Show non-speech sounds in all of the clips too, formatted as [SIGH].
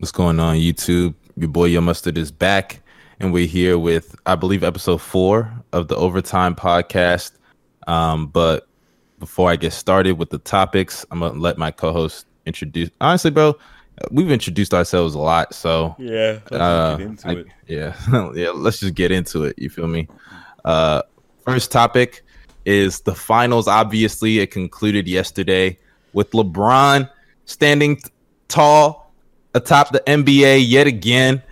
What's going on, YouTube? Your boy Yo Mustard is back, and we're here with, I believe, episode four of the Overtime podcast. Um, but before I get started with the topics, I'm gonna let my co-host introduce. Honestly, bro, we've introduced ourselves a lot, so Yeah, let's uh, get into I- it. yeah, [LAUGHS] yeah. Let's just get into it. You feel me? Uh, first topic is the finals. Obviously, it concluded yesterday with LeBron standing t- tall atop the NBA yet again.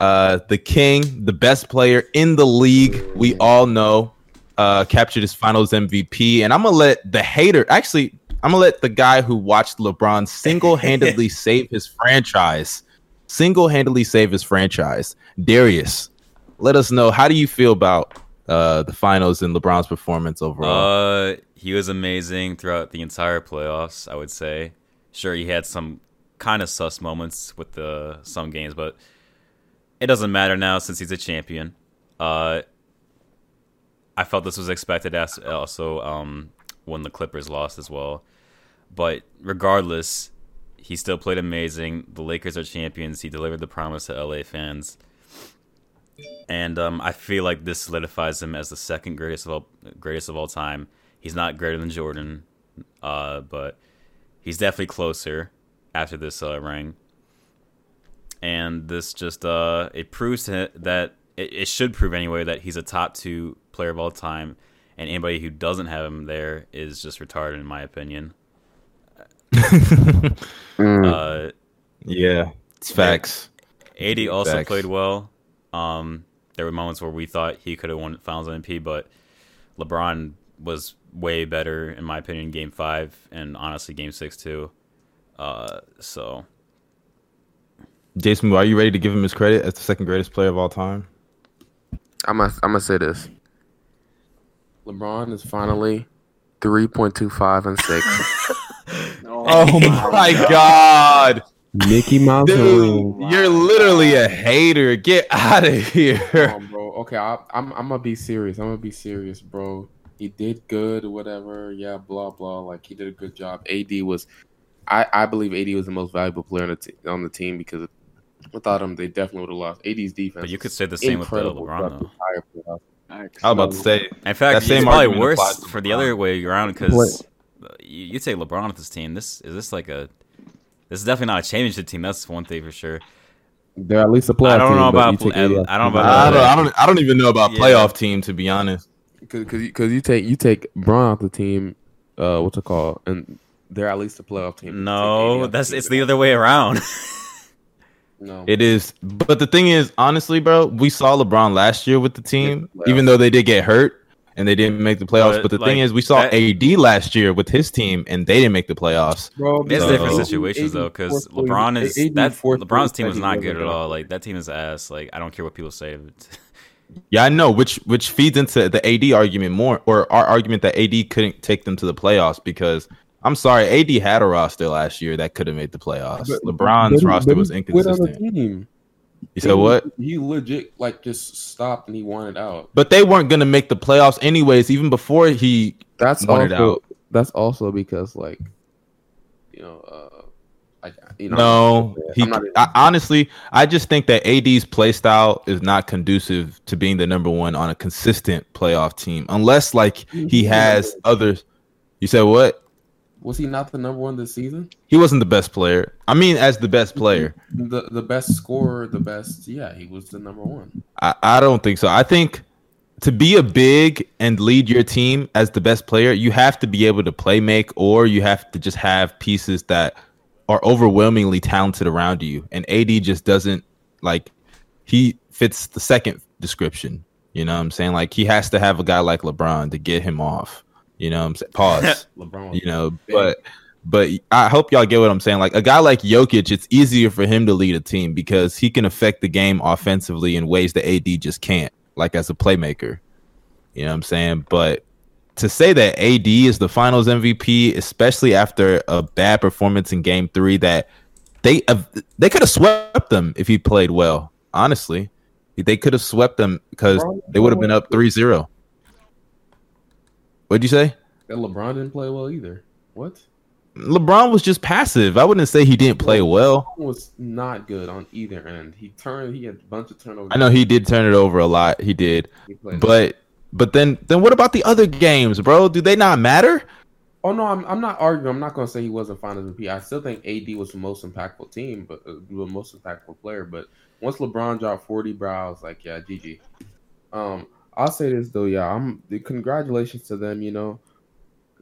Uh, the king, the best player in the league, we all know, uh, captured his finals MVP. And I'm gonna let the hater, actually, I'm gonna let the guy who watched LeBron single-handedly [LAUGHS] save his franchise, single-handedly save his franchise. Darius, let us know how do you feel about uh, the finals and LeBron's performance overall? Uh, he was amazing throughout the entire playoffs. I would say. Sure, he had some kind of sus moments with the some games, but it doesn't matter now since he's a champion. Uh, I felt this was expected as also um, when the Clippers lost as well. But regardless, he still played amazing. The Lakers are champions. He delivered the promise to LA fans. And um, I feel like this solidifies him as the second greatest of all, greatest of all time. He's not greater than Jordan, uh, but he's definitely closer after this uh, ring. And this just uh, it proves to, that it, it should prove anyway that he's a top two player of all time, and anybody who doesn't have him there is just retarded in my opinion. [LAUGHS] Uh, yeah, it's facts. AD also Facts. played well. Um, there were moments where we thought he could have won Finals MVP, but LeBron was way better in my opinion in Game Five and honestly Game Six too. Uh, so Jason, are you ready to give him his credit as the second greatest player of all time? I'm gonna I'm gonna say this. LeBron is finally three point two five and six. [LAUGHS] Oh my god, Mickey Mouse dude, you're literally a hater. Get out of here. Come on, bro. Okay, I, I'm I'm gonna be serious. I'm gonna be serious, bro. He did good, whatever. Yeah, blah blah. Like he did a good job. AD was, I I believe AD was the most valuable player on the t- on the team because without him, they definitely would have lost. AD's defense. But you could say the same with uh, LeBron, throughout though. I was about to say, in That fact, it's same probably worse for the other way around because you, you take LeBron with this team. This is this like a this is definitely not a championship team. That's one thing for sure. They're at least a playoff I don't team, know but about pl- I- I don't the know team. about I don't, I don't, I don't even know about Yeah. playoff team to be honest. Because because you take you take Bron off the team, uh, what's it called, and they're at least a playoff team. You take AD No, that's it's the other way around. [LAUGHS] No, It is, but the thing is, honestly, bro, we saw LeBron last year with the team, Yeah, even though they did get hurt and they didn't make the playoffs. But, But, the like, thing is, we saw that- AD last year with his team, and they didn't make the playoffs. bro. It's So- different situations though, because LeBron is AD that LeBron's team was not good at all. Like that team is ass. Like I don't care what people say. [LAUGHS] Yeah, I know, which which feeds into the AD argument more, or our argument that AD couldn't take them to the playoffs because I'm sorry, AD had a roster last year that could have made the playoffs. But- LeBron's but roster but was quit on the inconsistent. You said what? He legit like just stopped and he wanted out. But they weren't gonna make the playoffs anyways, even before he That's Wanted also out. that's also because like, you know, uh, like you know, No, he. Even- I, honestly, I just think that AD's play style is not conducive to being the number one on a consistent playoff team, unless like he has others. You said what? Was he not the number one this season? He wasn't the best player. I mean, as the best player, The the best scorer, the best. Yeah, he was the number one. I, I don't think so. I think to be a big and lead your team as the best player, you have to be able to play make, or you have to just have pieces that are overwhelmingly talented around you. And AD just doesn't like he fits the second description. You know what I'm saying? Like he has to have a guy like LeBron to get him off. You know what I'm saying? [LAUGHS] Pause. LeBron. You know, but but I hope y'all get what I'm saying. Like a guy like Jokic, it's easier for him to lead a team because he can affect the game offensively in ways that AD just can't, like as a playmaker. You know what I'm saying? But to say that AD is the finals MVP, especially after a bad performance in game three, that they uh, they could have swept them if he played well. Honestly, they could have swept them because they would have been up 3-0. What'd you say? That LeBron didn't play well either. What? LeBron was just passive. I wouldn't say he didn't play well. was not good on either end. He turned. He had a bunch of turnovers. I know he did turn it over a lot. He did, He but but then then what about the other games, bro? Do they not matter? oh no, I'm, I'm not arguing. I'm not going to say he wasn't Finals MVP. I still think AD was the most impactful team, but uh, the most impactful player. But once LeBron dropped 40, bro, I was like, yeah, GG. Um, I'll say this though, yeah, I'm. Congratulations to them. You know,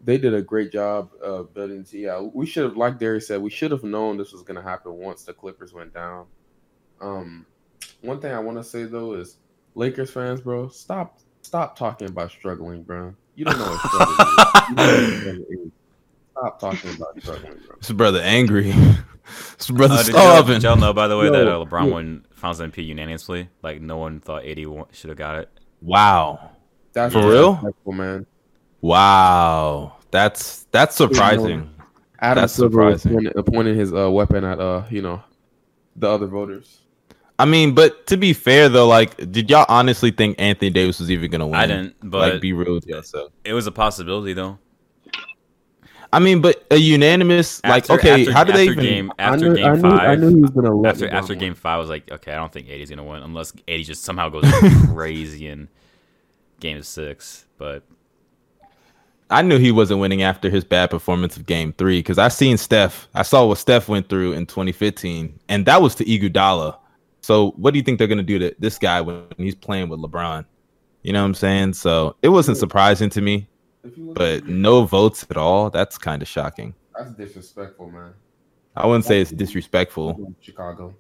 they did a great job uh, building. To, yeah, we should have, like Darius said, we should have known this was going to happen once the Clippers went down. Um, one thing I want to say though is, Lakers fans, bro, stop stop talking about struggling, bro. You don't know what struggling is. You don't know what struggle is. Stop talking about struggling, bro. This brother angry. [LAUGHS] this brother Uh, did, y'all, did y'all know, by the way, that uh, LeBron yo. won Finals MVP unanimously? Like, no one thought AD should have got it. Wow, That's For real? man. wow, that's that's surprising. Adam That's Silver surprising. pointing, pointing his uh, weapon at uh, you know, the other voters. I mean, but to be fair though, like, did y'all honestly think Anthony Davis was even gonna win? I didn't, but like, be real with yourself. it was a possibility, though. I mean, but a unanimous, like, okay, after- how do they after even? game I after knew, game I knew, five? I knew he was gonna let after after win. game five, I was like, okay, I don't think AD's gonna win unless AD just somehow goes [LAUGHS] crazy in game six. But I knew he wasn't winning after his bad performance of Game Three because I seen Steph. I saw what Steph went through in 2015, and that was to Iguodala. So, what do you think they're gonna do to this guy when he's playing with LeBron? You know what I'm saying? So it wasn't surprising to me, If you look but no votes at all. That's kind of shocking. that's disrespectful, man. I wouldn't say it's disrespectful. Chicago.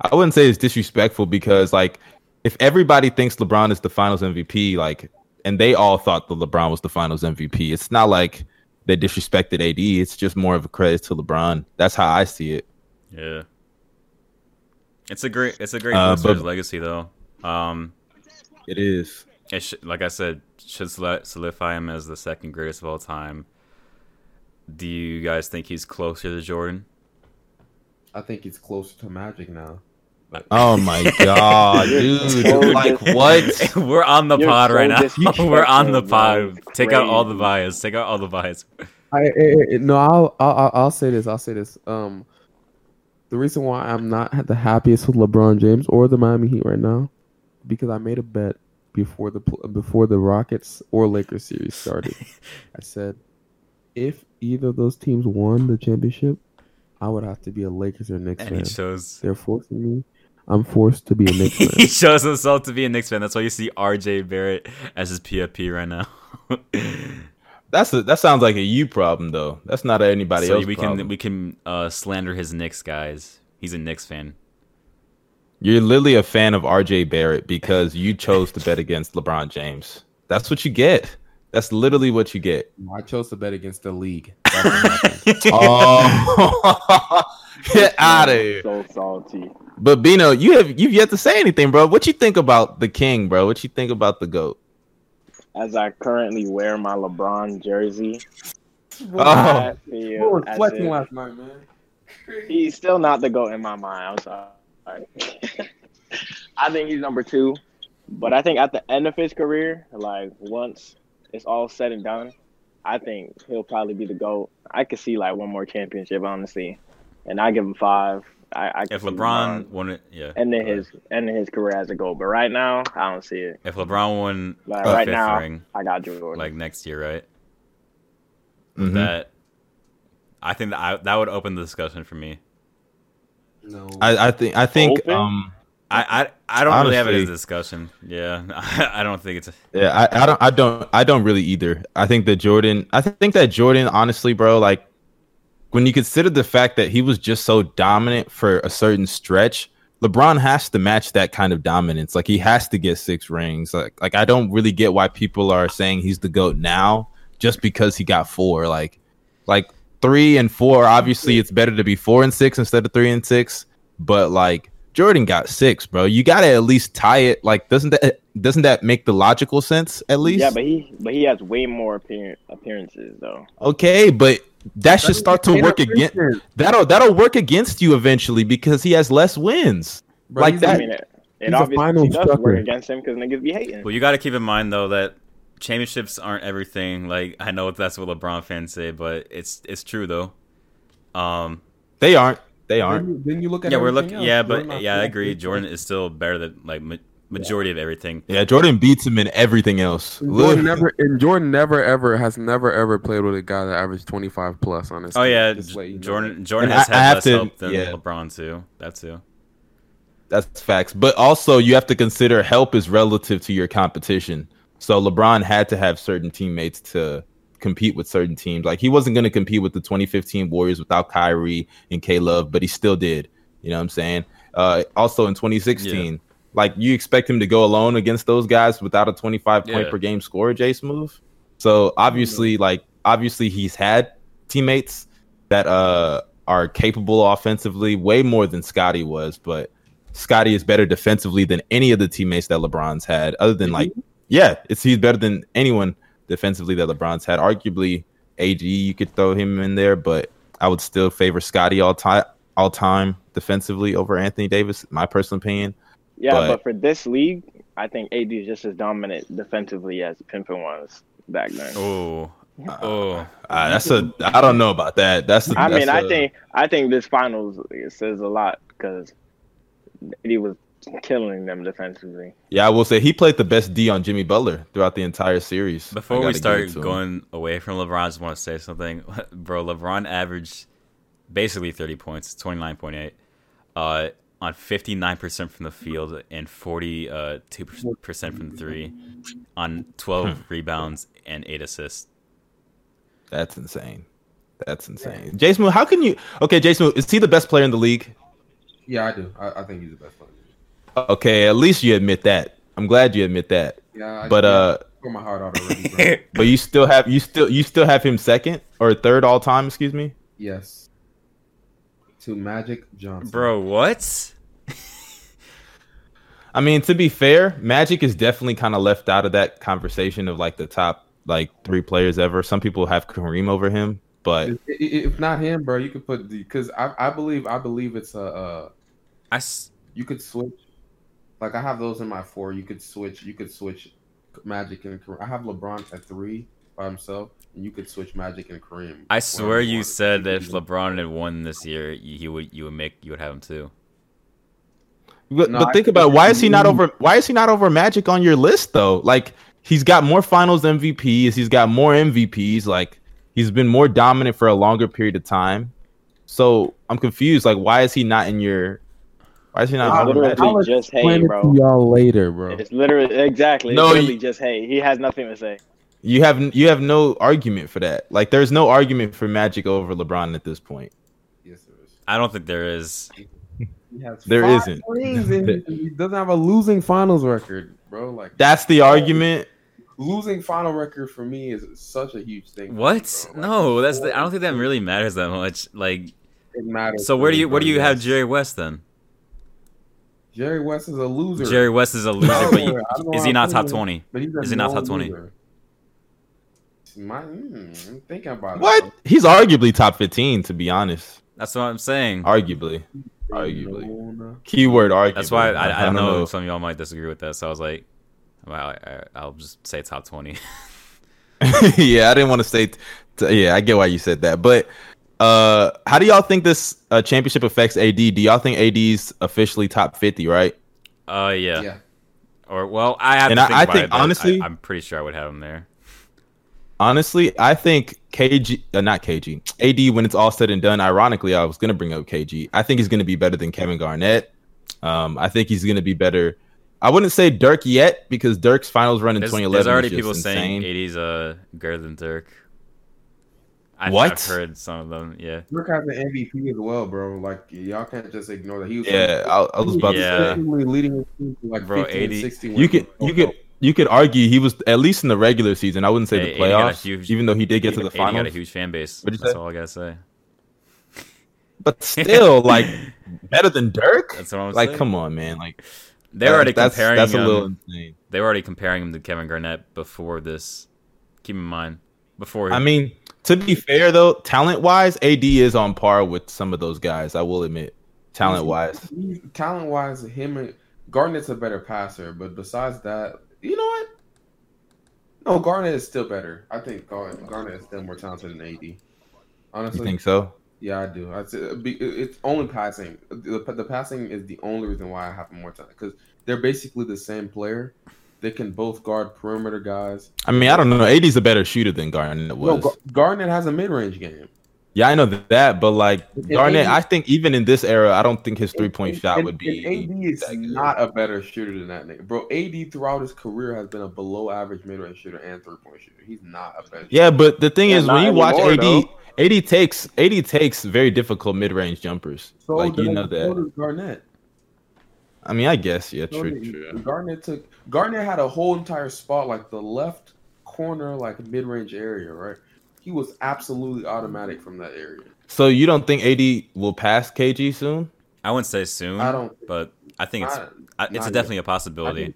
I wouldn't say it's disrespectful because like if everybody thinks LeBron is the Finals MVP, like, and they all thought that LeBron was the Finals MVP, it's not like they disrespected AD. It's just more of a credit to LeBron. That's how I see it. yeah, it's a great it's a great Uh, boost to his but- legacy, though. Um, It is. It sh- like I said, should solidify him as the second greatest of all time. Do you guys think he's closer to Jordan? I think he's closer to Magic now. [LAUGHS] Oh my god, dude! like [LAUGHS] what? [LAUGHS] We're on the You're pod so right now. We're on the pod. It's Take out all the crazy. bias. Take out all the bias. I, I, I- no, I'll, I'll I'll say this. I'll say this. Um, the reason why I'm not the happiest with LeBron James or the Miami Heat right now, because I made a bet before the before the Rockets or Lakers series started. [LAUGHS] I said, if either of those teams won the championship, I would have to be a Lakers or Knicks And fan. he shows They're forcing me. I'm forced to be a Knicks fan. [LAUGHS] he fan. shows himself to be a Knicks fan. That's why you see RJ Barrett as his PFP right now. [LAUGHS] That's a, that sounds like a you problem though. That's not anybody so else. we problem. can we can uh, slander his Knicks guys. He's a Knicks fan. You're literally a fan of RJ Barrett because you chose to bet against LeBron James. That's what you get. That's literally what you get. I chose to bet against the league. [LAUGHS] That's what. Oh, [LAUGHS] get out of here! So salty. But Bino, you have you've yet to say anything, bro. What you think about the king, bro? What you think about the goat? As I currently wear my LeBron jersey, Oh, I You feel were as reflecting if last night, man. he's still not the goat in my mind. I'm sorry. [LAUGHS] I think he's number two, but I think at the end of his career, like once it's all said and done, I think he'll probably be the goat. I could see like one more championship, honestly, and I give him five. I, I If see LeBron won it, yeah. ending his ending his career as a goat, but right now I don't see it. If LeBron won Like right fifth now, ring, I got Jordan. like next year, right? mhm. That I think that I, that would open the discussion for me. No. I, I think I think Open? um I I, I don't really have it as a discussion. Yeah, [LAUGHS] I, don't think it's. A, yeah I, I don't I don't I don't really either. I think that Jordan I think that Jordan honestly, bro, like when you consider the fact that he was just so dominant for a certain stretch, LeBron has to match that kind of dominance. Like he has to get six rings. Like like I don't really get why people are saying he's the goat now just because he got four. Like like three and four. Obviously, it's better to be four and six instead of three and six. But like Jordan got six, bro. You got to at least tie it. Like doesn't that doesn't that make the logical sense at least? yeah, but he but he has way more appear, appearances though. okay, but that should start to work against that'll that'll work against you eventually because he has less wins. Bro, like he's that- I mean, it, he's it a obviously finals does work against him because niggas be hating. well, you got to keep in mind though that championships aren't everything. Like I know that's what LeBron fans say, but it's it's true though. Um, They aren't. They aren't. you, then you look at yeah, we're looking. else. Yeah, Jordan but yeah, I agree. Jordan is still better than like ma- majority of everything. Yeah, Jordan beats him in everything else. And Jordan never and Jordan never ever has never ever played with a guy that averaged twenty five plus on his. Oh yeah, just to let you know. Jordan. Jordan And has I- I had have less to- help than yeah. LeBron too. That too. That's facts. But also, you have to consider help is relative to your competition. So LeBron had to have certain teammates to compete with certain teams. Like he wasn't going to compete with the 2015 Warriors without Kyrie and K Love, but he still did. You know what I'm saying? Uh, also in 2016, like you expect him to go alone against those guys without a 25 point Yeah. per game score, Jay move. So obviously, like obviously, he's had teammates that uh are capable offensively way more than Scottie was, but Scottie is better defensively than any of the teammates that LeBron's had, other than like, yeah, it's he's better than anyone defensively that LeBron's had. Arguably, AD you could throw him in there, but I would still favor Scottie all time all time defensively over Anthony Davis. My personal opinion. Yeah, But- but, for this league, I think AD is just as dominant defensively as Pippen was back then. Oh, oh. Uh, that's a I don't know about that. That's a, I mean, that's I a- think I think this finals says a lot because he was killing them defensively. yeah, I will say he played the best D on Jimmy Butler throughout the entire series. Before we start it him. going away from LeBron, I just want to say something, [LAUGHS] bro. LeBron averaged basically 30 points, 29.8, uh, on 59% from the field and 42 percent from three, on 12 Hmm. rebounds and eight assists. That's insane. That's insane. Jason, how can you? Okay, Jason, is he the best player in the league? Yeah, I do. I, I think he's the best player. Okay, at least you admit that. I'm glad you admit that. Yeah, I, But uh, I my heart out already, bro. [LAUGHS] but you still have you still you still have him second or third all time. Excuse me. yes. To Magic Johnson, Bro, what? I mean, to be fair, Magic is definitely kind of left out of that conversation of like the top like three players ever. Some people have Kareem over him, but If, if if not him, bro, you could put the because I I believe I believe it's a uh I s- you could switch. Like I have those in my four. You could switch. You could switch Magic and Kareem. I have LeBron at three by himself, and you could switch Magic and Kareem. I swear you want. said You if LeBron had won this year, you you would you would make you would have him too. but, No, but think think about it's why is he not over? Why is he not over Magic on your list though? Like he's got more Finals MVPs. He's got more MVPs. Like he's been more dominant for a longer period of time. So I'm confused. Like why is he not in your? Why is he not It's literally I'll just Explain hate, it bro. y'all later, bro. It's literally exactly. It's No, literally you- just hate. He has nothing to say. You have you have no argument for that. Like there's no argument for Magic over LeBron at this point. Yes, there is. I don't think there is. He has There five isn't. he- he doesn't have a losing finals record, bro. Like That's the argument. losing final record for me is such a huge thing. What? bro. Like, No, that's the, I don't think that really matters that much. Like, It matters. so where do you where do you have yes. Jerry West then? Jerry West is a loser. Jerry West is a loser, but you, know- I don't know is he not top twenty? But he's a Is he not top 20? loser. My, mm, I'm thinking about. What? bro. He's arguably top 15 to be honest. That's what I'm saying. Arguably. Arguably. Keyword arguably. That's why I, I, don't know, some of y'all might disagree with that. So I was like, well, I, I'll just say top twenty. [LAUGHS] [LAUGHS] yeah, I didn't want to say. T- t- yeah, I get why you said that. But uh, how do y'all think this uh, championship affects AD? Do y'all think AD's officially top 50? Right? Uh, yeah. Yeah. Or well, I have And to I- think I about think, it, honestly- I, am pretty sure I would have him there. Honestly, I think KG, uh, not KG, AD. When it's all said and done, ironically, I was gonna bring up KG. I think he's gonna be better than Kevin Garnett. Um, I think he's gonna be better. I wouldn't say Dirk yet because Dirk's finals run in There's, 2011. there's already was just people saying insane. AD's uh greater than Dirk. I, What? I've heard some of them. Yeah. Dirk has an MVP as well, bro. Like y'all can't just ignore that. He was Yeah, I, I was about Yeah. to say. leading his team to like Bro, 15 and 80 16 You could you could you could argue he was at least in the regular season. I wouldn't say Hey, the AD got a playoffs, huge- even though he did get to the AD got a huge fan base. What'd you That's say? all I gotta say. But still, [LAUGHS] like better than Dirk. That's what I'm saying. Like, saying. come on, man. Like They're already that's, comparing That's a him. little insane. They were already comparing him to Kevin Garnett before this. Keep in mind, before He, I mean, to be fair though, talent wise, AD is on par with some of those guys. I will admit, talent wise. talent wise, him and Garnett's a better passer, but besides that, you know what? No, Garnett is still better. I think Garnett, Garnett is still more talented than AD. Honestly, You think so? yeah, I do. I'd say it'd be- it's only passing. The, the passing is the only reason why I have more time because they're basically the same player. They can both guard perimeter guys. I mean, I don't know. AD's a better shooter than Garnett was. Gar- Garnett has a mid range game. yeah, I know that, but like And Garnett, AD I think even in this era, I don't think his three point shot and- would be. AD is not a better shooter than that nigga, bro. AD throughout his career has been a below average mid range shooter and three point shooter. He's not a better. Yeah, but the thing Yeah, is, when you watch AD, though. AD takes AD takes very difficult mid range jumpers. So like you know that. Garnett. I mean, I guess yeah, So true, true. Garnett took Garnett had a whole entire spot like the left corner, like mid range area, right? He was absolutely automatic from that area. So you don't think AD will pass KG soon? I wouldn't say soon, I don't. but I think it's Not- I, it's not definitely a possibility.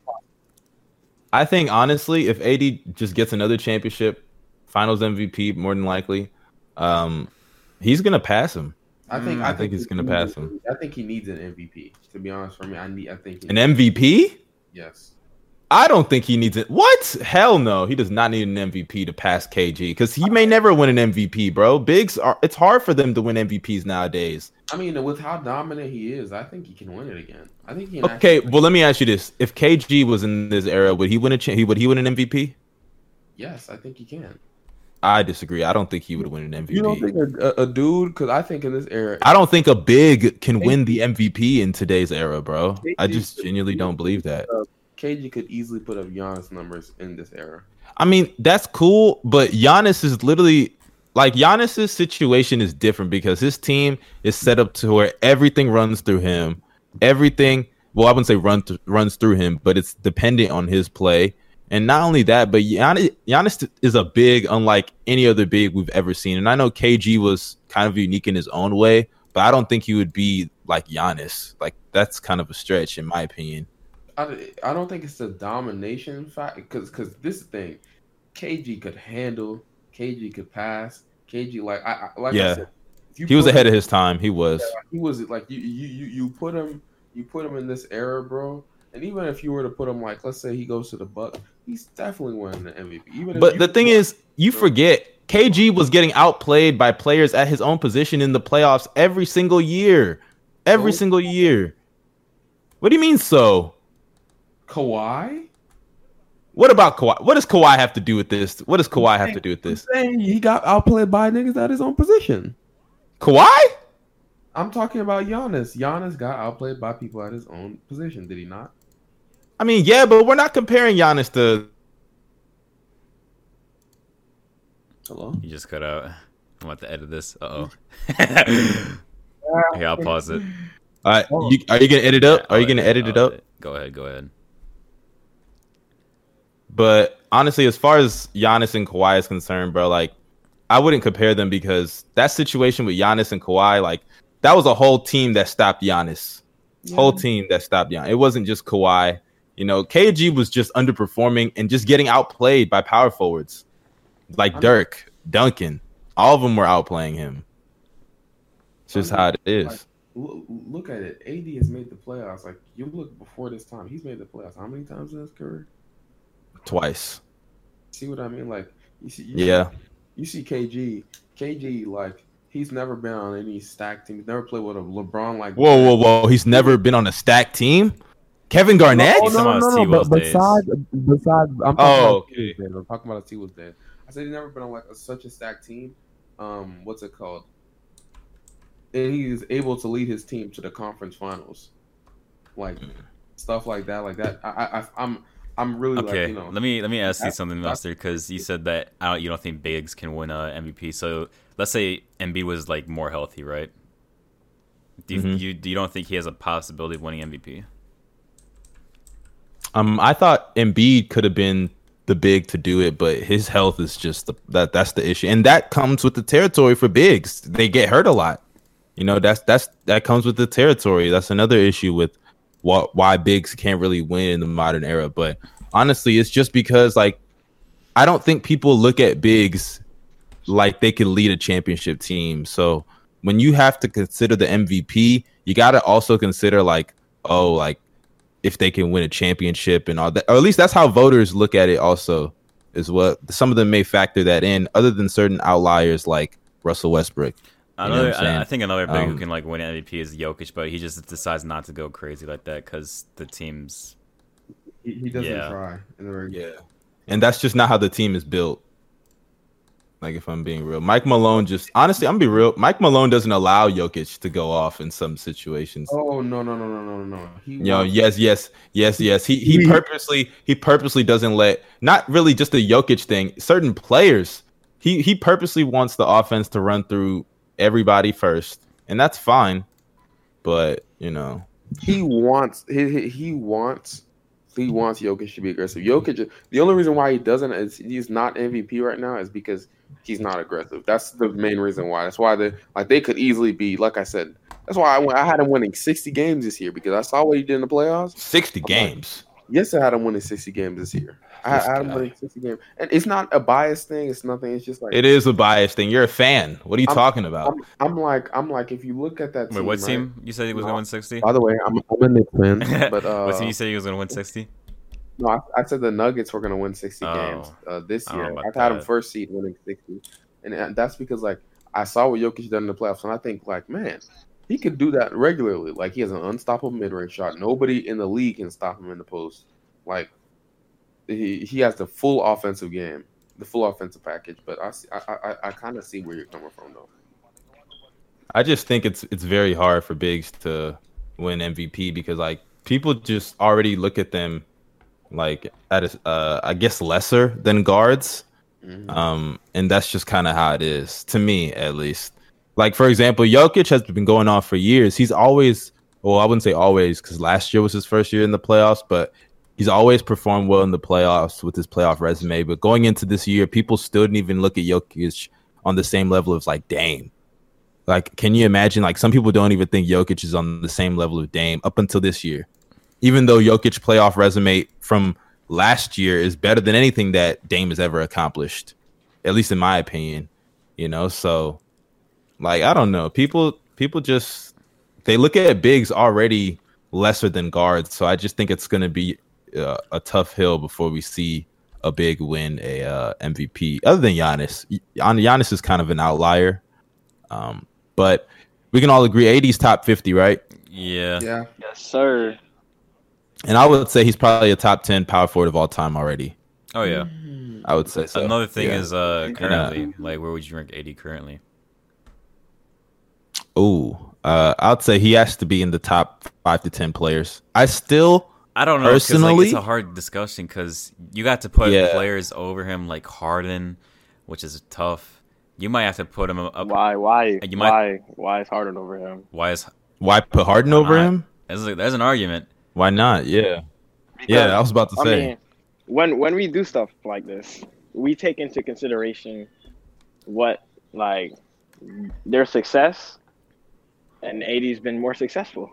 I think honestly, if AD just gets another championship, Finals MVP, more than likely, um, he's gonna pass him. I think. Mm, I, I think he's gonna needs- pass him. I think he needs an MVP. To be honest, for me, I need. I think he, An MVP? Yes. I don't think he needs it. What? Hell no. He does not need an MVP to pass KG because he may never win an MVP, bro. Bigs are. It's hard for them to win MVPs nowadays. I mean, with how dominant he is, I think he can win it again. I think he. Can Okay, actually- well let me ask you this: If KG was in this era, would he win a? Cha- he would he win an MVP? yes, I think he can. I disagree. I don't think he would win an MVP. You don't think a, a, a dude? Because I think in this era, I don't think a big can win the MVP in today's era, bro. I just genuinely don't believe that. KG could easily put up Giannis numbers in this era. I mean, that's cool, but Giannis is literally like Giannis's situation is different because his team is set up to where everything runs through him. Everything, well, I wouldn't say run th- runs through him, but it's dependent on his play. And not only that, but Giannis, Giannis is a big unlike any other big we've ever seen. And I know KG was kind of unique in his own way, but I don't think he would be like Giannis. Like that's kind of a stretch in my opinion. I, I don't think it's a domination fact because because this thing, KG could handle, KG could pass, KG like I, I like Yeah. I said, He was ahead him- of his time. He was. He was like you you you you put him you put him in this era, bro. And even if you were to put him like let's say he goes to the Buck, he's definitely winning the MVP. Even But the thing is, you forget KG was getting outplayed by players at his own position in the playoffs every single year. Every So? single year. What do you mean so? Kawhi, What about Kawhi? What does Kawhi have to do with this? What does Kawhi have to do with I'm this? saying he got outplayed by niggas at his own position. Kawhi? I'm talking about Giannis. Giannis got outplayed by people at his own position, did he not? I mean, yeah, but we're not comparing Giannis to. Hello. You just cut out. I'm about to edit this. Uh oh. yeah, I'll pause it. All right, you, are you gonna edit up? Yeah, Are you gonna edit I'll it up? Go ahead. Go ahead. But honestly, as far as Giannis and Kawhi is concerned, bro, like I wouldn't compare them because that situation with Giannis and Kawhi, like that was a whole team that stopped Giannis. Whole team that stopped Giannis. It wasn't just Kawhi. You know, KG was just underperforming and just getting outplayed by power forwards like I'm- Dirk, Duncan. All of them were outplaying him. It's just how it is. Look, look at it. AD has made the playoffs. Like you look before this time, he's made the playoffs. How many times in his career? Twice. See what I mean? Like you see, you Yeah. See, you see KG. KG like he's never been on any stacked team. He's never played with a LeBron like. Whoa, whoa, whoa. He's never been on a stacked team? Kevin Garnett? Oh, He's no, talking no, about no, no. But besides, besides, I'm talking Oh, about okay. T. Will's days. I'm talking about T-Wolves days. I said he's never been on like a, such a stacked team. Um, what's it called? And he is able to lead his team to the conference finals, like stuff like that, like that. I, I, I- I'm, I'm really Okay, like, you know, let me let me ask you something, Master, because you said that I don't, you don't think bigs can win a MVP. So let's say Embiid was like more healthy, right? Do you, Mhm. you do you don't think he has a possibility of winning MVP? Um, I thought Embiid could have been the big to do it, but his health is just the, that that's the issue, and that comes with the territory for bigs. They get hurt a lot. You know, that's that's that comes with the territory. That's another issue with why why bigs can't really win in the modern era. But honestly, it's just because like I don't think people look at bigs like they can lead a championship team. So when you have to consider the MVP, you got to also consider like, oh, like if they can win a championship and all that, or at least that's how voters look at it. Also, is what some of them may factor that in, other than certain outliers like Russell Westbrook. You know Another, I'm? I, I think another big Um, who can like win MVP is Jokic, but he just decides not to go crazy like that because the team's He, he doesn't Yeah. try. In the very Yeah. And that's just not how the team is built. Like if I'm being real. Mike Malone just honestly, I'm gonna be real. Mike Malone doesn't allow Jokic to go off in some situations. Oh no no no no no no. He You know, wants- yes, yes, yes, yes. He he He- [LAUGHS] purposely he purposely doesn't let not really just the Jokic thing. Certain players, he he purposely wants the offense to run through everybody first, and that's fine. But you know, he wants he, he he wants he wants Jokic to be aggressive. Jokic, the only reason why he doesn't is he's not MVP right now is because he's not aggressive. That's the main reason why. That's why they like they could easily be like I said. That's why I, I had him winning sixty games this year because I saw what he did in the playoffs. sixty games. Yes, I had him winning sixty games this year. I, This I had him winning sixty games, and it's not a bias thing. It's nothing. It's just like It is a bias thing. You're a fan. What are you I'm- talking about? I'm, I'm like I'm like if you look at that. wait. team, What right? team you said he was No. gonna win sixty? By the way, I'm, I'm a Knicks fan, but uh, what team you said he was gonna win sixty? No, I, I said the Nuggets were going to win 60 Oh. games uh, this year. I've about had them that. first seed winning 60. And uh, that's because, like, I saw what Jokic done in the playoffs, and I think, like, man, he could do that regularly. Like, he has an unstoppable mid range shot. Nobody in the league can stop him in the post. Like, he, he has the full offensive game, the full offensive package. But I, I, I, I kind of see where you're coming from, though. I just think it's it's very hard for bigs to win MVP because like people just already look at them like at a, uh, I guess lesser than guards, Mhm. um, and that's just kind of how it is to me at least. Like for example, Jokic has been going on for years. He's always well, I wouldn't say always because last year was his first year in the playoffs, but he's always performed well in the playoffs with his playoff resume. But going into this year, people still didn't even look at Jokic on the same level as like Dame. Like, can you imagine? Like, some people don't even think Jokic is on the same level of Dame up until this year. Even though Jokic playoff resume from last year is better than anything that Dame has ever accomplished, at least in my opinion. You know, so like I don't know. People people just they look at bigs already lesser than guards. So I just think it's going to be uh, a tough hill before we see a big win a uh, MVP. Other than Giannis, Gian- Giannis is kind of an outlier. Um, but we can all agree AD's top 50, right? Yeah. Yeah. Yes, sir. And I would say he's probably a top 10 power forward of all time already. Oh yeah. I would say so. Another thing Yeah. is uh And, currently like where would you rank AD currently? Ooh, uh, I'd say he has to be in the top five to 10 players. I still, I don't know. 'cause, like, Personally- it's a hard discussion because you got to put Yeah. players over him like Harden, which is tough. You might have to put him up. Why? Why? You might- why? Why is Harden over him? Why is why put Harden over him? there's, a, there's an argument? Why not? Yeah. Yeah, I was about to I say. mean, when when we do stuff like this, we take into consideration what like their success, and AD's been more successful.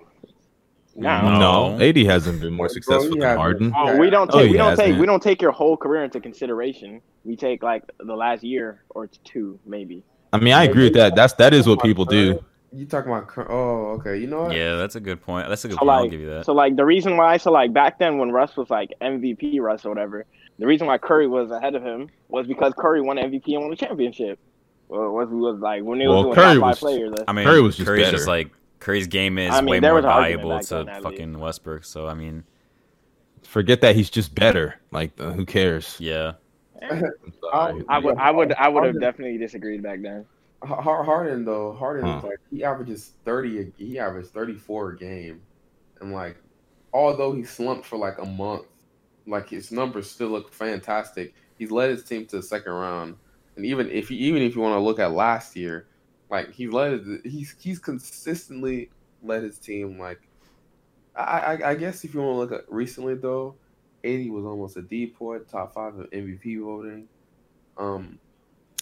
Now, No. no, AD hasn't been more successful he than. Harden. Oh, we don't Oh, take he we don't take hasn't. we don't take your whole career into consideration. We take like the last year or two, maybe. I mean, I agree with that. That's that is what people do. You talking about? cur- Oh, okay. You know what? Yeah, that's a good point. That's a good So point. I'll give you that. so like the reason why, so like back then when Russ was like MVP Russ or whatever, the reason why Curry was ahead of him was because Curry won MVP and won a championship. Well, was was like when he was doing Curry top five was- players. I mean, Curry was just Curry's better. just like Curry's game is I mean, way more was valuable to then, at fucking Westbrook. So I mean, Forget that he's just better. Like, uh, who cares? yeah. I'm. I would I would I would have definitely disagreed back then. Har- Har- Harden though, Harden Huh. like he averages thirty. He averaged thirty four a game, and like although he slumped for like a month, like his numbers still look fantastic. He's led his team to the second round, and even if you, even if you want to look at last year, like he's led he's he's consistently led his team. Like I I, I guess if you want to look at recently though, AD was almost a DPOY, top five of MVP voting. Um,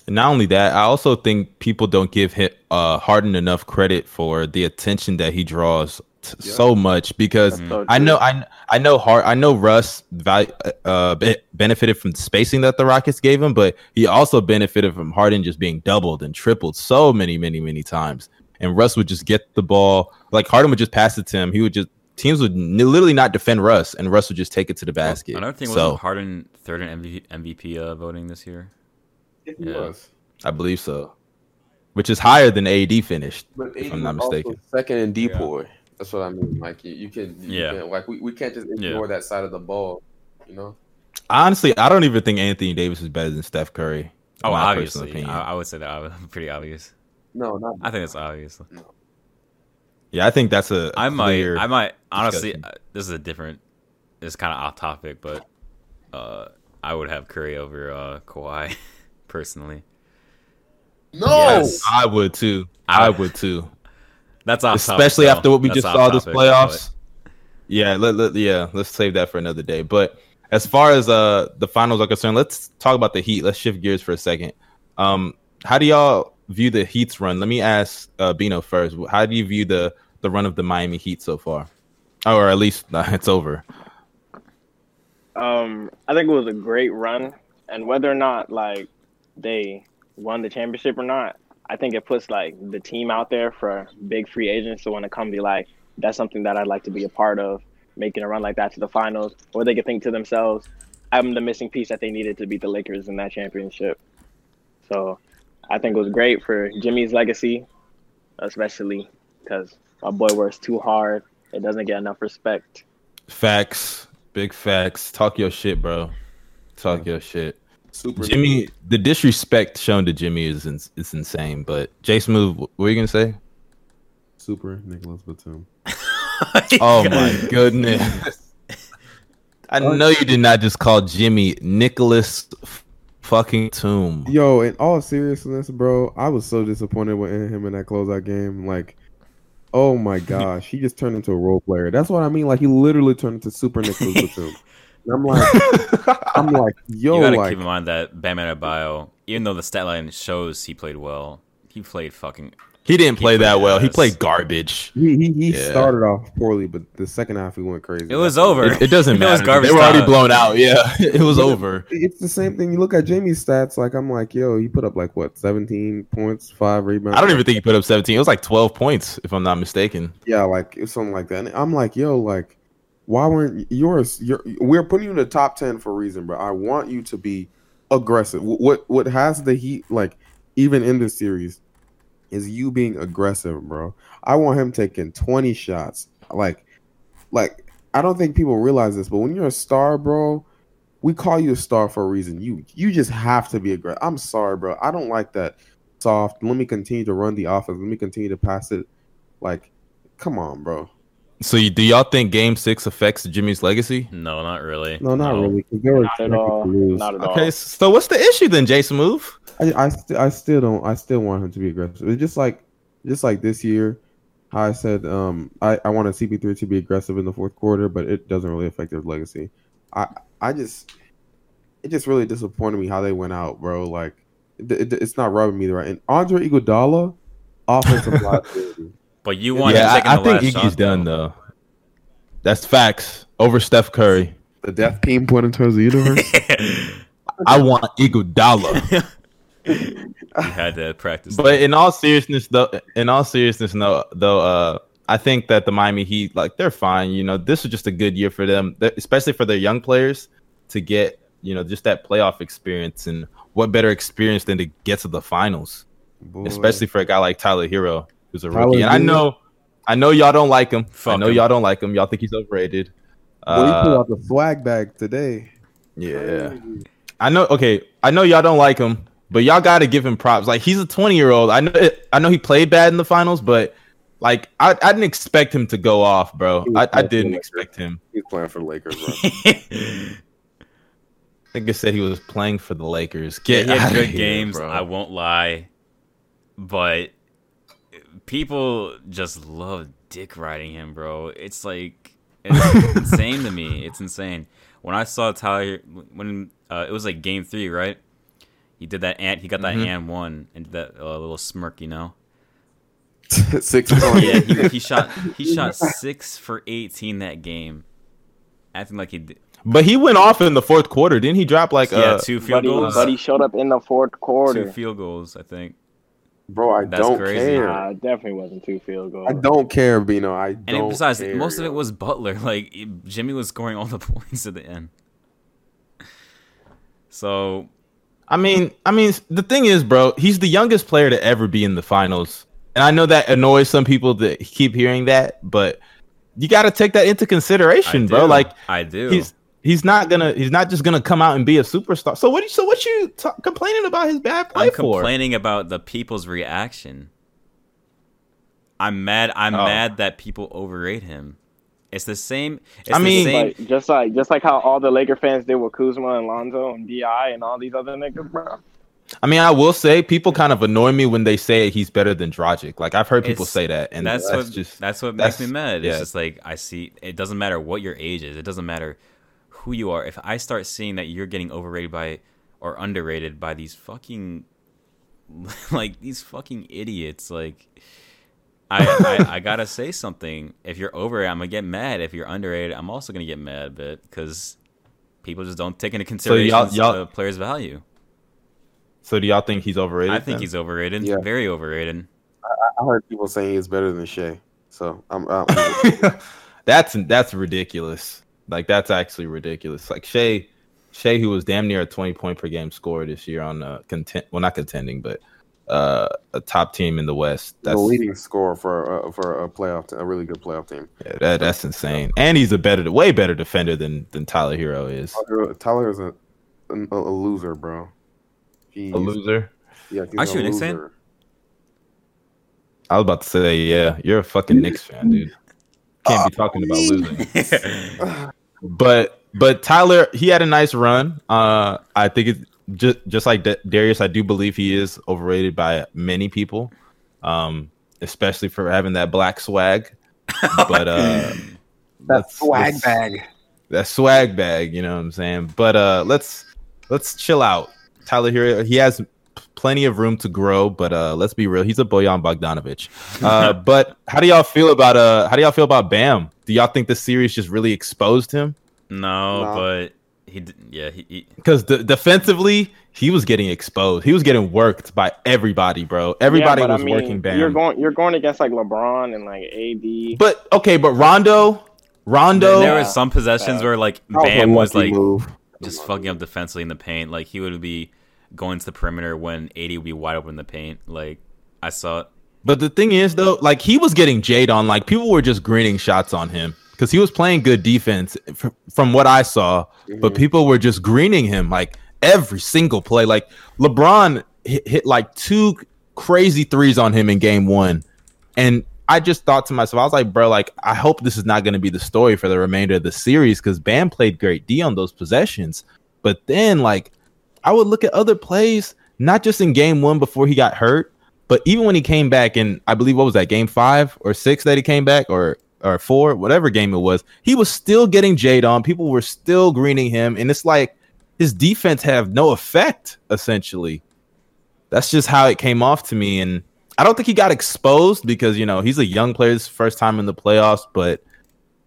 not only that, I also think people don't give him, uh, Harden enough credit for the attention that he draws t- Yeah. so much because. So I know I I know Hard I know Russ val- uh, be- benefited from the spacing that the Rockets gave him, but he also benefited from Harden just being doubled and tripled so many many many times. And Russ would just get the ball like Harden would just pass it to him. He would just teams would n- literally not defend Russ, and Russ would just take it to the basket. Another thing was so Harden third in MVP, MVP uh, voting this year. It Yeah. was. I believe so, which is higher than AD finished. But If AD I'm not mistaken. second in DPOY. That's what I mean. Like you, you can, you Yeah. can like we, we can't just Yeah. ignore that side of the ball. You know. Honestly, I don't even think Anthony Davis is better than Steph Curry. Oh, obviously. I, I would say that I was [LAUGHS] pretty obvious. No, not. I think it's obvious. yeah, I think that's a I might, clear- I might honestly. discussion. Uh, this is a different. It's kind of off topic, but uh, I would have Curry over uh, Kawhi [LAUGHS] personally. no. Yes. I would too. I would too. That's off especially topic, after what we though. just saw off this topic, playoffs. Yeah, let, let- yeah, let's save that for another day. But as far as uh the finals are concerned, let's talk about the Heat. Let's shift gears for a second. Um, how do y'all view the Heat's run? Let me ask uh, Bino first. How do you view the the run of the Miami Heat so far, or at least uh, [LAUGHS] it's over? Um, I think it was a great run, and whether or not like they won the championship or not, I think it puts like the team out there for big free agents to want to come be like, that's something that I'd like to be a part of, making a run like that to the finals, or they could think to themselves, I'm the missing piece that they needed to beat the Lakers in that championship. So, I think it was great for Jimmy's legacy, especially because my boy works too hard. It doesn't get enough respect. Facts, big facts. Talk your shit, bro. Talk your shit. Super. Jimmy, the disrespect shown to Jimmy is ins- is insane. But Jay Smooth, what were you gonna say? Super Nicholas Batum. [LAUGHS] Oh my goodness. I know you did not just call Jimmy Nicholas f- fucking Tomb. Yo, in all seriousness, bro, I was so disappointed with him in that closeout game. Like, oh my gosh, he just turned into a role player. That's what I mean. Like, he literally turned into Super Nicholas [LAUGHS] Batum. And I'm like, [LAUGHS] I'm like, yo, you gotta like, keep in mind that Bam Adebayo, even though the stat line shows he played well, he played fucking. He didn't play that well. He played garbage. he he, he Yeah. started off poorly, but the second half he went crazy. It was over. It, it doesn't [LAUGHS] It was matter. garbage they were already time. blown out. Yeah, [LAUGHS] it was over. It's the same thing. You look at Jamie's stats. Like, I'm like, yo, he put up like what, 17 points, five rebounds. I don't even think he put up 17. It was like 12 points, if I'm not mistaken. Yeah, like it's something like that. And I'm like, yo, like, why weren't yours? You're, we're putting you in the top ten for a reason, bro. I want you to be aggressive. What what has the Heat like, even in this series, is you being aggressive, bro. I want him taking 20 shots. Like, like I don't think people realize this, but when you're a star, bro, we call you a star for a reason. You you just have to be aggressive. I'm sorry, bro. I don't like that soft. Let me continue to run the offense. Let me continue to pass it. Like, come on, bro. So, you, do y'all think Game Six affects Jimmy's legacy? No, not really. No, not really. 'cause they were Not at all. Not at all. Okay, so what's the issue then, Jason Move? I, I, st- I still don't. I still want him to be aggressive. It's just like, just like this year, how I said, um, I, I wanted CP3 to be aggressive in the fourth quarter, but it doesn't really affect his legacy. I, I just, it just really disappointed me how they went out, bro. Like, it, it- it's not rubbing me the right. And Andre Iguodala, offensive [LAUGHS] liability. But you want Yeah, him taking I, I the think last Iggy's shot, done though. though. That's facts over Steph Curry. the death team point in terms of the universe. [LAUGHS] I want Iguodala. [LAUGHS] you had to practice. But in all seriousness, though, in all seriousness, no, though, uh, I think that the Miami Heat, like, they're fine. You know, this was just a good year for them, especially for their young players to get, you know, just that playoff experience. And what better experience than to get to the finals, Boy. especially for a guy like Tyler Herro, who's a Tyler rookie. And I know, I know y'all don't like him. I know him. y'all don't like him. Y'all think he's overrated. Boy, he pulled Uh, out the swag bag today. yeah. I know. Okay, I know y'all don't like him, but y'all got to give him props. Like he's a 20 year old. I know. I know he played bad in the finals, but like I, I didn't expect him to go off, bro. I, I didn't expect him. He's playing for the Lakers, bro. I think I said he was playing for the Lakers. Yeah, Get he had outta good here, games. bro. I won't lie, but people just love dick riding him, bro. It's like it's [LAUGHS] insane to me. It's insane. When I saw Tyler, when uh, it was like Game Three, right? He did that and he got that Mhm. and one and did that uh, little smirk, you know. [LAUGHS] Six points. Yeah, he, he shot [LAUGHS] he shot six for eighteen that game, acting like he did. But he went off in the fourth quarter. Didn't he drop like yeah, uh two field Buddy, goals, he showed up in the fourth quarter. two field goals, I think. Bro. I That's don't crazy. care. Nah, it definitely wasn't two field goals. I don't care, Bino. I don't. And besides, care, most of it was Butler. [LAUGHS] Like Jimmy was scoring all the [LAUGHS] points at the end. So I mean, I mean, the thing is, bro, he's the youngest player to ever be in the finals, and I know that annoys some people that keep hearing that, but you got to take that into I consideration, bro. do. Like I do. he's he's not gonna he's not just gonna come out and be a superstar. So what? So what you t- complaining about his bad play I'm for? complaining about the people's reaction. I'm mad. I'm Oh. mad that people overrate him. It's the same. It's I the mean- same. Like just like just like how all the Laker fans did with Kuzma and Lonzo and Bi and all these other niggas, bro. I mean, I will say people kind of annoy me when they say he's better than Dragic. Like I've heard people It's- say that, and that's, that's, what just that's what makes me that's- mad. yeah. It's just like I see. It doesn't matter what your age is. It doesn't matter who you are. If I start seeing that you're getting overrated by or underrated by these fucking [LAUGHS] like these fucking idiots, like I I, I [LAUGHS] gotta say something. If you're overrated, I'm gonna get mad. If you're underrated, I'm also gonna get mad, but because people just don't take into consideration y'all- y'all- the player's value. So do y'all think he's overrated? I think then? he's overrated. Yeah. Very overrated. I heard people saying he's better than Shai. So I'm. I'm [LAUGHS] that's that's ridiculous. Like that's actually ridiculous. Like Shai, Shai, who was damn near a twenty point per game scorer this year on uh content, well not contending, but uh a top team in the West. the That's leading scorer for uh, for a playoff, te- a really good playoff team. yeah, that, that's insane. And he's a better, way better defender than than Tyler Herro is. Tyler- Tyler is a, a, a loser, bro. He's, A loser. Yeah, he's Aren't a you a Knicks fan? loser. I was about to say, yeah, you're a fucking Knicks fan, dude. Can't be talking about losing. [LAUGHS] but but Tyler, he had a nice run. Uh, I think it's just just like Da- Darius. I do believe he is overrated by many people, um, especially for having that black swag. But uh, [LAUGHS] let's- let's- bag. that swag bag. You know what I'm saying? But uh, let's let's chill out. Tyler Herro, he has plenty of room to grow, but uh, let's be real, he's a Bojan Bogdanovic. Uh, [LAUGHS] but how do y'all feel about uh, how do y'all feel about Bam? Do y'all think this series just really exposed him? No, No. but he, d- yeah, he, he Because de- defensively, he was getting exposed. He was getting worked by everybody, bro. Everybody Yeah, was I mean, working Bam. You're going you're going against like LeBron and like AD. but okay, but Rondo, Rondo, there Yeah. was some possessions Yeah. where like That was Bam was like move. just fucking up defensively in the paint. Like he would be going to the perimeter when AD would be wide open in the paint. Like I saw it. But the thing is, though, like he was getting jade on. Like people were just greening shots on him because he was playing good defense f- from what I saw. But mm-hmm. people were just greening him like every single play. Like LeBron hit, hit like two crazy threes on him in game one, and I just thought to myself, I was like, bro, like I hope this is not going to be the story for the remainder of the series because Bam played great D on those possessions. But then, like, I would look at other plays, not just in game one before he got hurt, but even when he came back in, I believe what was that game five or six that he came back or or four, whatever game it was, he was still getting Jade on. People were still greening him, and it's like his defense have no effect essentially. That's just how it came off to me, and I don't think he got exposed because you know he's a young player, first time in the playoffs, but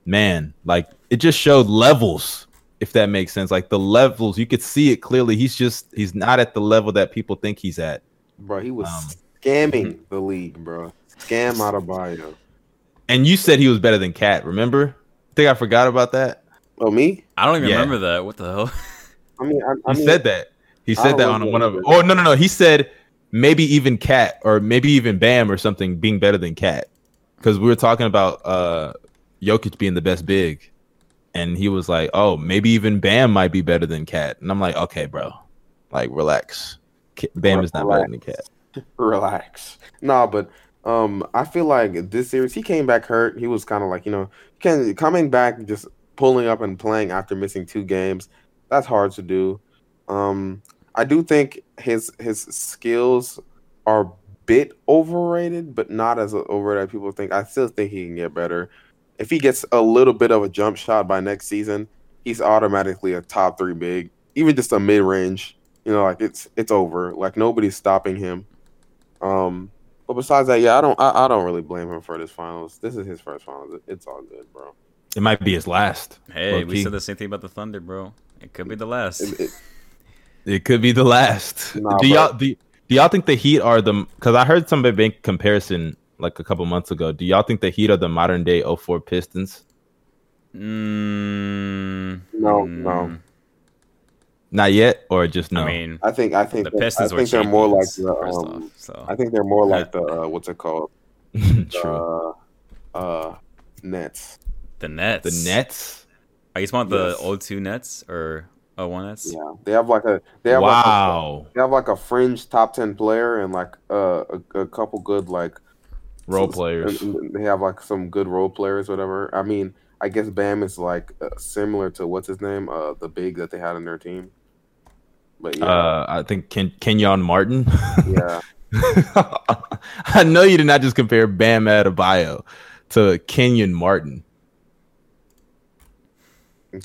man, like it just showed levels, if that makes sense. Like the levels, you could see it clearly. He's just he's not at the level that people think he's at. Bro, he was Um, scamming the league, bro. Scam out of bio. And you said he was better than KAT. Remember? I think I forgot about that. Oh, me? I don't even Yeah. remember that. What the hell? I mean, I, He mean, said that. He said that on one of. he Oh no no no! He said maybe even KAT or maybe even Bam or something being better than KAT because we were talking about uh Jokic being the best big, and he was like, "Oh, maybe even Bam might be better than KAT," and I'm like, "Okay, bro, like relax. Bam is not better than KAT." [LAUGHS] relax. Nah, but um, I feel like this series he came back hurt. He was kind of like you know, can coming back just pulling up and playing after missing two games. That's hard to do. Um, I do think his his skills are a bit overrated, but not as overrated as people think. I still think he can get better. If he gets a little bit of a jump shot by next season, he's automatically a top three big. Even just a mid range, you know, like it's it's over. Like nobody's stopping him. Um, but besides that, yeah, I don't I, I don't really blame him for this finals. This is his first finals. It's all good, bro. It might be his last. Hey, we Low-key. said the same thing about the Thunder, bro. It could be the last. It, it, It could be the last. Nah, do y'all do, Do y'all think the Heat are the? Because I heard some big comparison like a couple months ago. Do y'all think the Heat are the modern day 04 Pistons? Mm, No, mm, no. Not yet, or just no? I mean, I think I think the that- Pistons I think they're more like the um, off, so. I think they're more like [LAUGHS] the uh, what's it called? [LAUGHS] True. Uh, uh, Nets. the Nets. the Nets. Are you talking about Yes. the 02 Nets or 01 Nets? Yeah, they have like a they have like a, Wow. they have like a fringe top ten player and like uh, a a couple good like Role players. They have like some good role players, whatever. I mean, I guess Bam is like uh, similar to what's his name, uh, the big that they had in their team. But yeah, Uh, I think Ken- Kenyon Martin. yeah, [LAUGHS] I know you did not just compare Bam Adebayo to Kenyon Martin.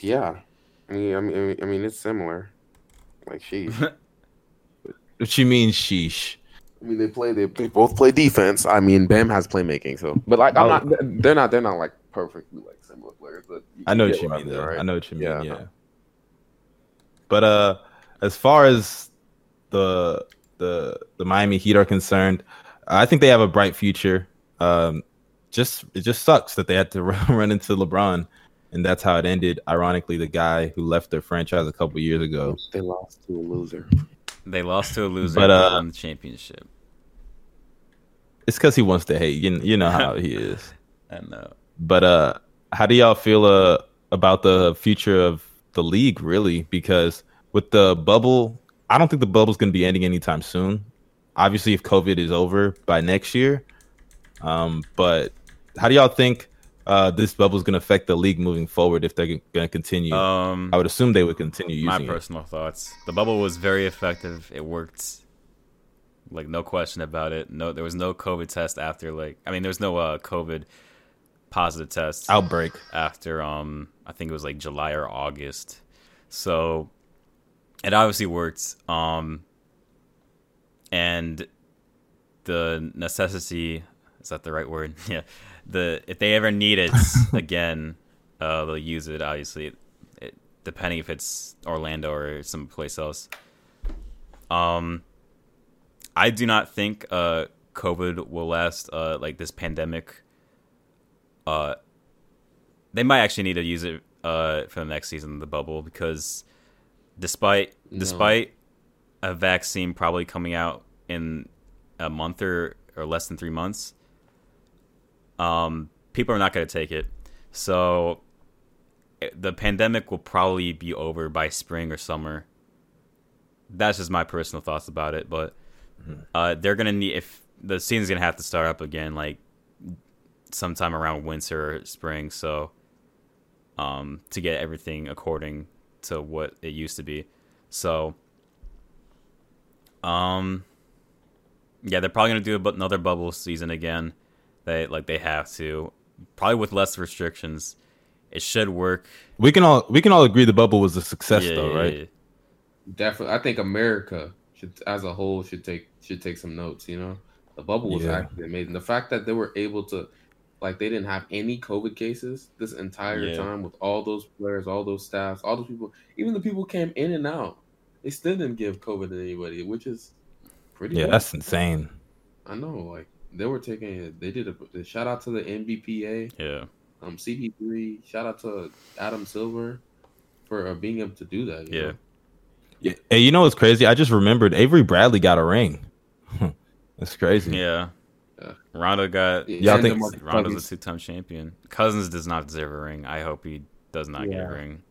yeah. I mean, I mean, I mean, it's similar. Like she. [LAUGHS] She means sheesh. I mean, they play. They, they both play defense. I mean, Bam has playmaking, so. But like, I'm Oh. not. They're not. They're not like perfectly like similar players. But I know what you mean, though. right? I know what you mean. Yeah. Yeah. But uh, as far as the the the Miami Heat are concerned, I think they have a bright future. Um, just it just sucks that they had to [LAUGHS] run into LeBron, and that's how it ended. Ironically, the guy who left their franchise a couple years ago. They lost to a loser. They lost to a loser But, uh, won the championship. It's because he wants to hate. You, you know how he [LAUGHS] is. And uh, But uh, how do y'all feel uh, about the future of the league? Really, because with the bubble, I don't think the bubble's going to be ending anytime soon. Obviously, if COVID is over by next year, um, but how do y'all think uh, this bubble is going to affect the league moving forward if they're going to continue? um, I would assume they would continue my using it. personal thoughts. The bubble was very effective. It worked, like no question about it. No, there was no COVID test after. Like, I mean, there was no uh, COVID positive test outbreak. after. Um, I think it was like July or August. So it obviously worked. Um, and the necessity is that the right word? [LAUGHS] Yeah. The if they ever need it [LAUGHS] again, uh, they'll use it. Obviously, it, depending if it's Orlando or someplace else. Um, I do not think uh COVID will last. Uh, like this pandemic. Uh, they might actually need to use it uh for the next season, of the bubble, because despite No. despite a vaccine probably coming out in a month or, or less than three months, um, people are not going to take it. So the pandemic will probably be over by spring or summer. That's just my personal thoughts about it. But uh, they're going to need, if the season's going to have to start up again, like sometime around winter or spring. So um, to get everything according to what it used to be. So, um, yeah, they're probably gonna do another bubble season again. They like they have to, probably with less restrictions. It should work. We can all we can all agree the bubble was a success, Yeah, though, yeah, right? yeah. Definitely, I think America should, as a whole, should take should take some notes. You know, the bubble was Yeah. actually amazing. The fact that they were able to, like, they didn't have any COVID cases this entire Yeah. time with all those players, all those staffs, all those people, even the people came in and out. They still didn't give COVID to anybody, which is pretty. Yeah, good. that's insane. I know. Like they were taking it. They did a, a shout out to the NBPA, Yeah, um, CP3. Shout out to Adam Silver for uh, being able to do that. you Yeah. know? Yeah. Hey, you know what's crazy? I just remembered Avery Bradley got a ring. [LAUGHS] That's crazy. yeah. Yeah. Rondo got. Y'all And think- DeMarcus Rondo's Cousins. a two-time champion. Cousins does not deserve a ring. I hope he does not get a ring.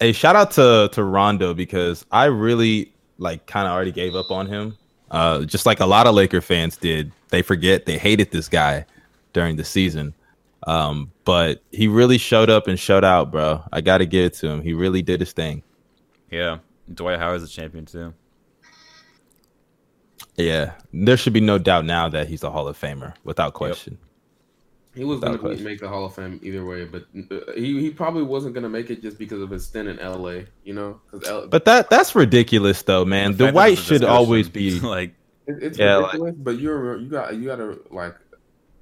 Hey, shout out to to Rondo because I really like kind of already gave up on him. Uh, just like a lot of Laker fans did. They forget they hated this guy during the season. Um, but he really showed up and showed out, bro. I got to give it to him. He really did his thing. Yeah, Dwight Howard's a champion too. Yeah, there should be no doubt now that he's a Hall of Famer without question. He was going to make the Hall of Fame either way, but uh, he, he probably wasn't going to make it just because of his stint in LA, you know? Because L- But that that's ridiculous, though, man. The fact that Dwight should always be. [LAUGHS] like it, it's Yeah, like- but you're you got you got to like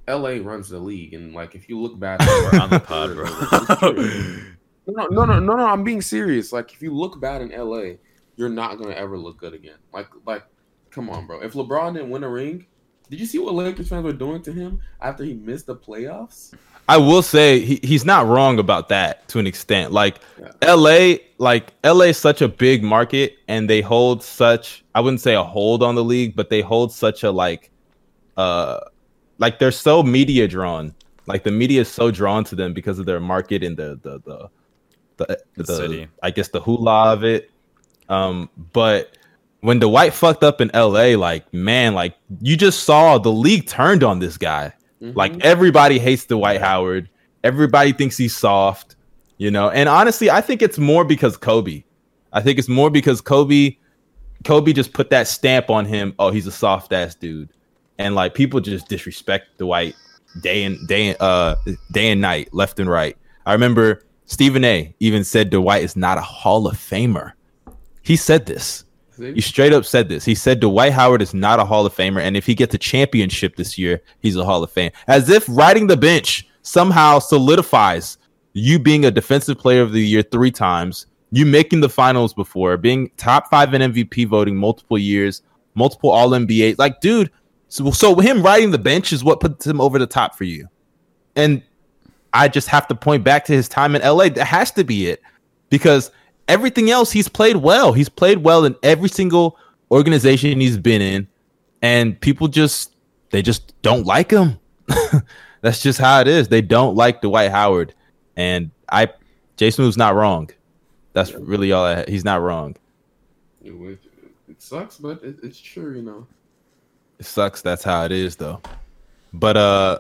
LA runs the league, and like if you look back, on the [LAUGHS] pod, bro. [LAUGHS] no, no, no, no, no. I'm being serious. Like if you look bad in LA, you're not going to ever look good again. Like like come on, bro. If LeBron didn't win a ring, did you see what Lakers fans were doing to him after he missed the playoffs? I will say he, he's not wrong about that to an extent. Like Yeah. LA, like LA is such a big market and they hold such I wouldn't say a hold on the league, but they hold such a like uh like they're so media drawn. Like the media is so drawn to them because of their market and the the the the, The the, city. I guess the hula of it. Um but when the white fucked up in LA, like man, like you just saw the league turned on this guy. Like Mhm. everybody hates Dwight Howard. Everybody thinks he's soft, you know. And honestly, I think it's more because Kobe. I think it's more because Kobe Kobe just put that stamp on him. Oh, he's a soft ass dude. And like people just disrespect the white day and day uh day and night, left and right. I remember Stephen A even said Dwight is not a Hall of Famer. He said this. He straight up said this. He said Dwight Howard is not a Hall of Famer, and if he gets a championship this year, he's a Hall of Fame. As if riding the bench somehow solidifies you being a defensive player of the year three times, you making the finals before, being top five in MVP voting multiple years, multiple All NBA. Like, dude, so, so him riding the bench is what puts him over the top for you. And I just have to point back to his time in LA. That has to be it because everything else he's played well. He's played well in every single organization he's been in, and people just they just don't like him. [LAUGHS] That's just how it is. They don't like Dwight Howard, and I, Jason Smooth's not wrong. That's really all. I, he's not wrong. It, it, it sucks, but it, it's true, you know. It sucks. That's how it is, though. But uh,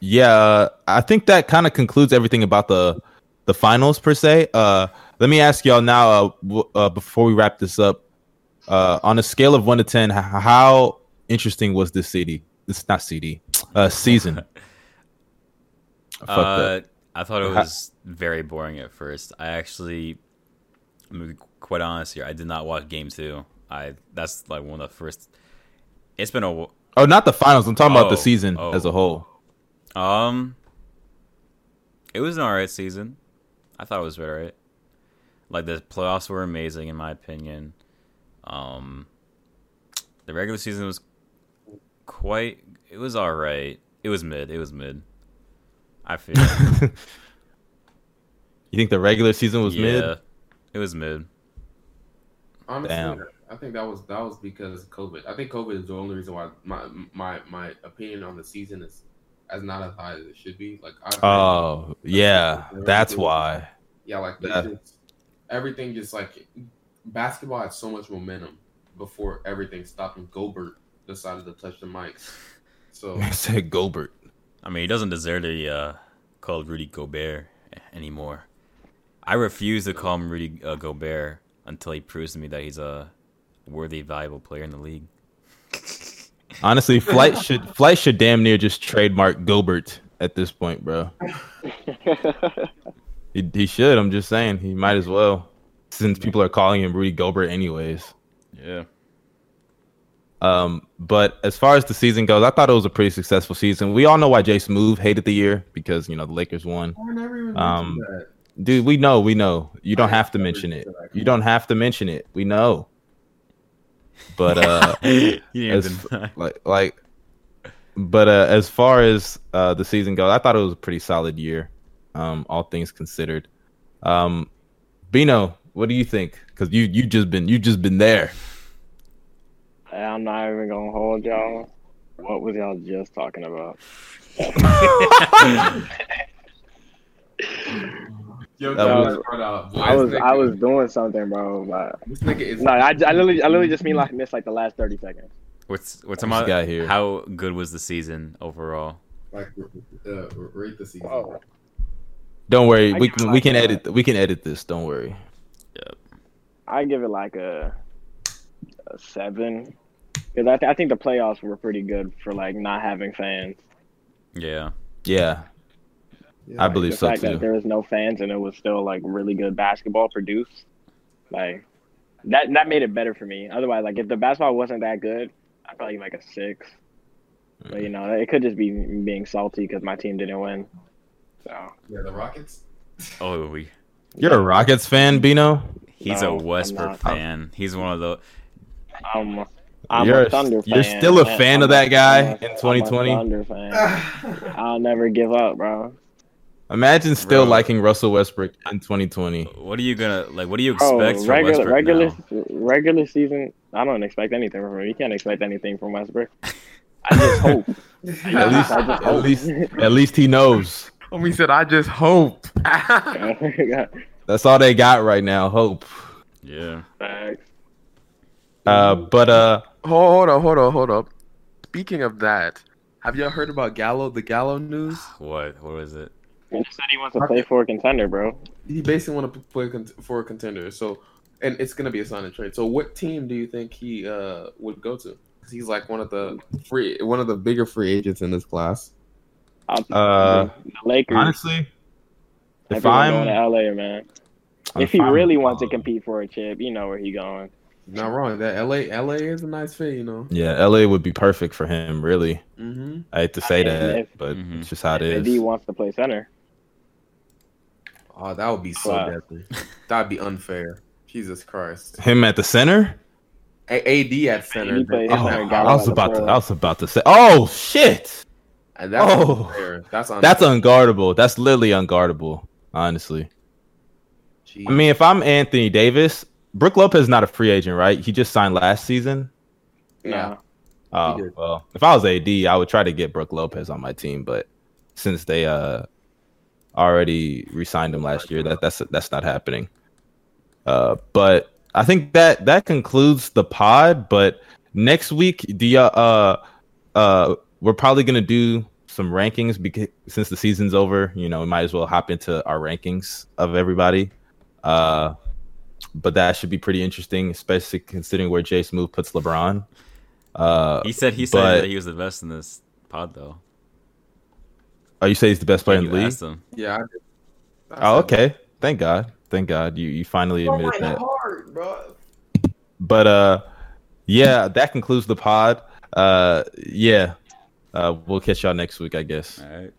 yeah, I think that kind of concludes everything about the the finals per se. Uh, let me ask y'all now. Uh, w- uh before we wrap this up, uh, on a scale of one to ten, h- how interesting was this CD? It's not CD. Uh, season. [LAUGHS] Uh, I thought it was very boring at first. I actually, I'm gonna be quite honest here. I did not watch game two. I that's like one of the first. It's been a Oh, not the finals. I'm talking about the Oh, season oh. as a whole. um. It was an alright season. I thought it was alright. Like the playoffs were amazing in my opinion. Um, the regular season was quite. It was alright. It was mid. It was mid. I feel. [LAUGHS] You think the regular season was yeah, mid? It was mid. Honestly, Damn. I think that was that was because of COVID. I think COVID is the only reason why my my my opinion on the season is as not as high as it should be. Like, I, Oh, yeah, that's why. yeah, like they that- just, everything just like basketball had so much momentum before everything stopped and Gobert decided to touch the mics. So [LAUGHS] I said Gobert. I mean, he doesn't deserve to be uh, called Rudy Gobert anymore. I refuse to call him Rudy uh, Gobert until he proves to me that he's a worthy, valuable player in the league. [LAUGHS] Honestly, Flight should Flight should damn near just trademark Gobert at this point, bro. [LAUGHS] He, he should. I'm just saying he might as well, since people are calling him Rudy Gobert anyways. Yeah. Um, but as far as the season goes, I thought it was a pretty successful season. We all know why Jay Smooth hated the year because you know the Lakers won. I never even Um, that. Dude, we know, we know. You don't I have to mention it. You don't have to mention it. We know. But uh [LAUGHS] as, like like but uh as far as uh the season goes i thought it was a pretty solid year um all things considered um bino what do you think because you you just been you just been there I'm not even gonna hold y'all. What was y'all just talking about? Yo, That that was- was. I was This I was doing something, bro. But This nigga is no, I, I literally I literally just mean like missed like the last thirty seconds. What's what's This about guy here. how good was the season overall? like uh, rate the season. Oh. Don't worry I we give it can we can a- edit we can edit this don't worry Yep. I give it like a, a seven because I, th- I think the playoffs were pretty good for like not having fans. Yeah. yeah Yeah, i like, believe the so fact that there was no fans and it was still like really good basketball produced, like that that made it better for me. Otherwise, like if the basketball wasn't that good, I'd probably like a six. But mm. you know, it could just be being salty because my team didn't win. So Yeah, the Rockets. [LAUGHS] Oh, we. you're a rockets fan bino He's No, a I'm Westbrook not. fan. He's one of the. um, I'm You're a Thunder fan. you're still a man. fan I'm of that guy I'm a- in I'm a 2020? Thunder fan. I'll never give up, bro. Imagine still Bro. liking Russell Westbrook in 2020. What are you gonna like? What do you Bro, expect from regular Westbrook regular now? regular season. I don't expect anything from him. You can't expect anything from Westbrook. I just [LAUGHS] hope. At least, I just at least, at least he knows. Homie said, "I just hope." [LAUGHS] That's all they got right now. Hope. Yeah. Facts. Uh, but uh, Hold on, hold on, hold up. Speaking of that, have y'all heard about Gallo? The Gallo news? [SIGHS] What? What was it? He said he wants to play for a contender, bro. He basically want to play for a contender. So, and it's gonna be a sign and trade. So, what team do you think he uh would go to? 'Cause he's like one of the free, one of the bigger free agents in this class. I'll, Uh, the Lakers. honestly, if I'm I'm, going to LA, man. I'm if he really wants to compete for a chip, you know where he going. Not wrong. That LA, LA is a nice fit, you know. yeah, LA would be perfect for him. Really, Mm-hmm. I hate to say I mean, that, if- but Mhm. it's just how it If he wants to play center. Oh, that would be so Wow. deadly. That'd be unfair. Jesus Christ. Him at the center. A- AD at center. Oh, and center, that- got I was about to. I was about to say. Oh shit! And that's Oh. unfair. That's unfair. That's unguardable. That's literally unguardable. Honestly, Jeez. I mean, if I'm Anthony Davis, Brook Lopez is not a free agent, right? He just signed last season. yeah. Oh well, if I was AD, I would try to get Brook Lopez on my team, but since they uh already re-signed him last year, that that's that's not happening. Uh, but I think that that concludes the pod. But next week, do you, uh uh we're probably gonna do some rankings because since the season's over, you know, we might as well hop into our rankings of everybody. Uh, but that should be pretty interesting, especially considering where Jay Smooth puts LeBron. Uh, He said he said But- that he was the best in this pod though. oh, you say he's the best player in the league? him. Yeah. I did. I Oh, said okay. Thank God. Thank God you you finally that. admitted that. heart, bro. But uh, yeah, that concludes the pod. Uh, yeah, uh, we'll catch y'all next week, I guess. All right.